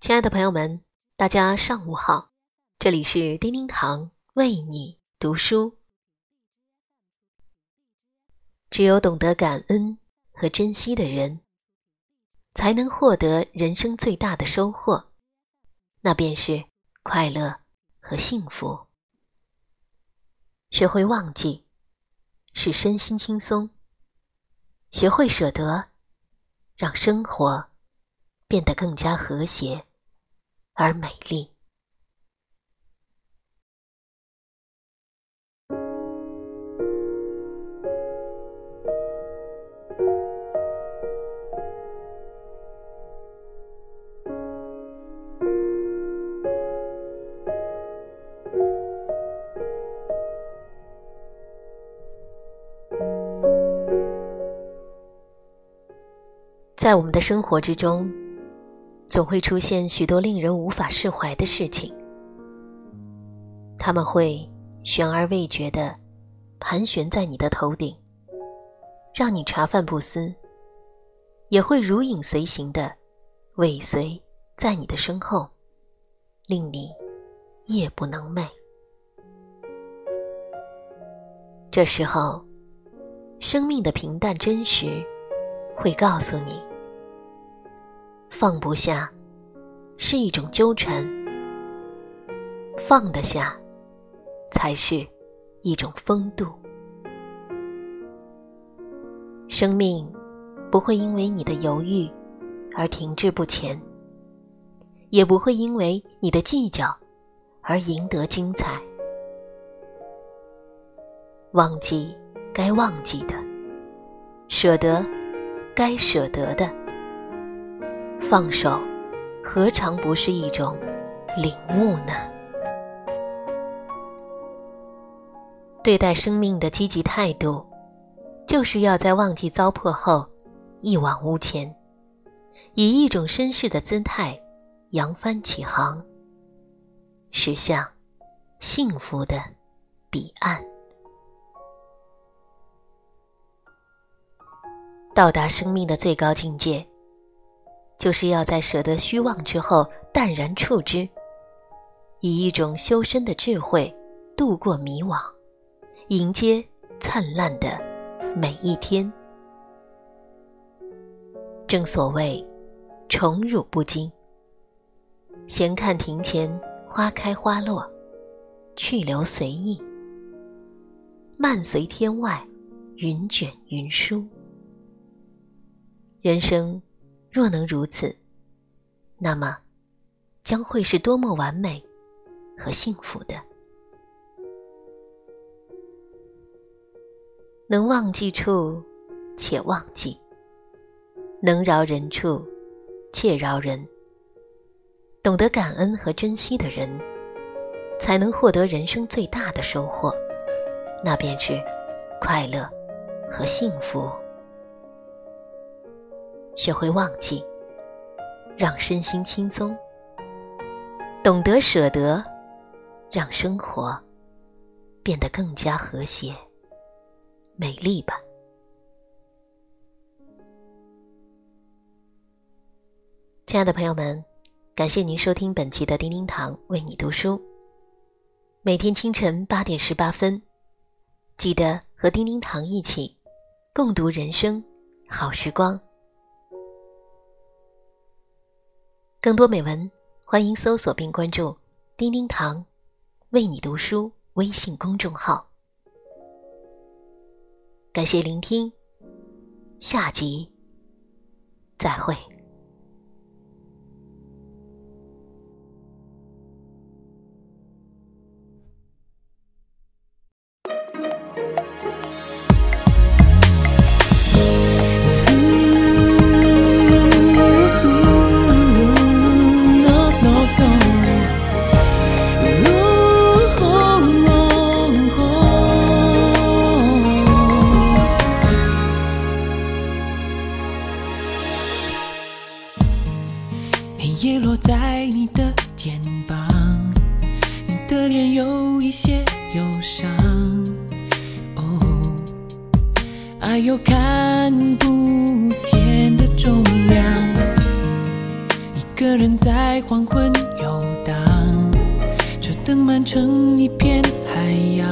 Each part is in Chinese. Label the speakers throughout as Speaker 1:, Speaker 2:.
Speaker 1: 亲爱的朋友们，大家上午好，这里是叮叮堂为你读书。只有懂得感恩和珍惜的人，才能获得人生最大的收获，那便是快乐和幸福。学会忘记，使身心轻松；学会舍得，让生活变得更加和谐。而美丽。在我们的生活之中。总会出现许多令人无法释怀的事情，他们会悬而未决地盘旋在你的头顶，让你茶饭不思；也会如影随形地尾随在你的身后，令你夜不能寐。这时候，生命的平淡真实会告诉你。放不下，是一种纠缠；放得下，才是一种风度。生命不会因为你的犹豫而停滞不前，也不会因为你的计较而赢得精彩。忘记该忘记的，舍得该舍得的。放手，何尝不是一种领悟呢？对待生命的积极态度，就是要在忘记糟粕后一往无前，以一种绅士的姿态扬帆起航，驶向幸福的彼岸。到达生命的最高境界。就是要在舍得虚妄之后淡然处之，以一种修身的智慧度过迷惘，迎接灿烂的每一天。正所谓宠辱不惊，闲看庭前花开花落，去留随意，漫随天外云卷云舒。人生。若能如此，那么将会是多么完美和幸福的！能忘记处，且忘记；能饶人处，且饶人。懂得感恩和珍惜的人，才能获得人生最大的收获，那便是快乐和幸福。学会忘记，让身心轻松；懂得舍得，让生活变得更加和谐、美丽吧。亲爱的朋友们，感谢您收听本期的叮叮堂为你读书。每天清晨八点十八分，记得和叮叮堂一起共读人生好时光。更多美文，欢迎搜索并关注“叮叮堂为你读书”微信公众号。感谢聆听，下集再会。
Speaker 2: 叶落在你的肩膀你的脸有一些忧伤。哦爱有看不见的重量一个人在黄昏游荡车灯漫成一片海洋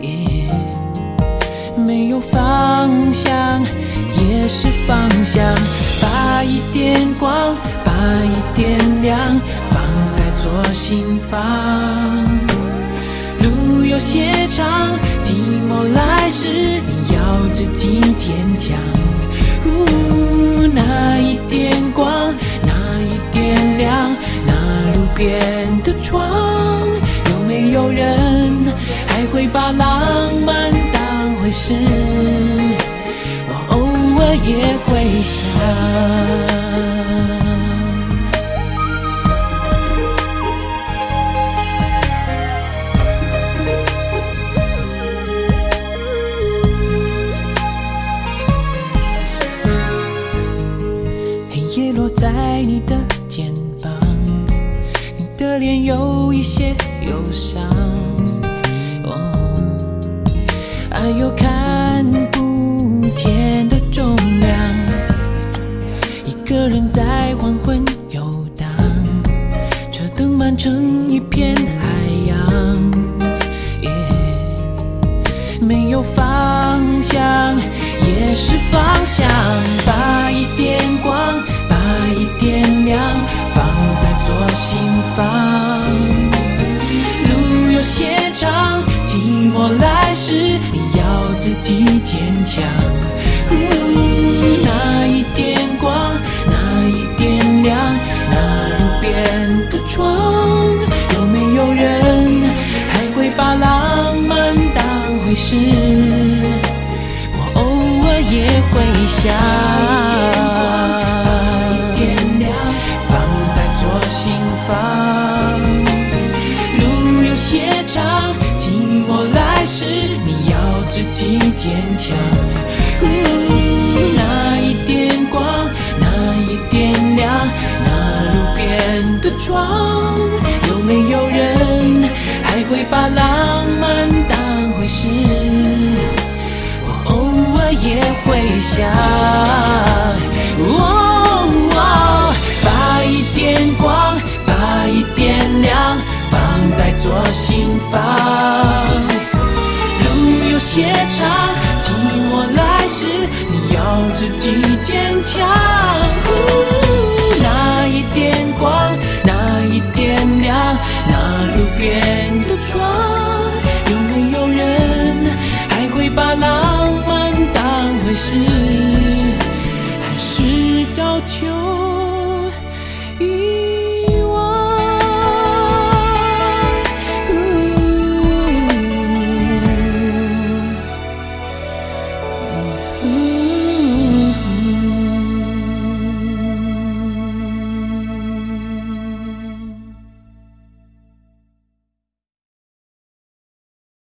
Speaker 2: 耶没有方向也是方向。一点光，把一点亮放在左心房。路有些长，寂寞来时你要自己坚强。呼，那一点光，那一点亮，那路边。成一片海洋。耶没有方向也是方向。是我偶尔也会想。想。把一点光，把一点亮，放在左心房。路有些长，从我来时，你要自己坚强。那一点光，那一点亮，那路边的窗，有没有人还会把浪？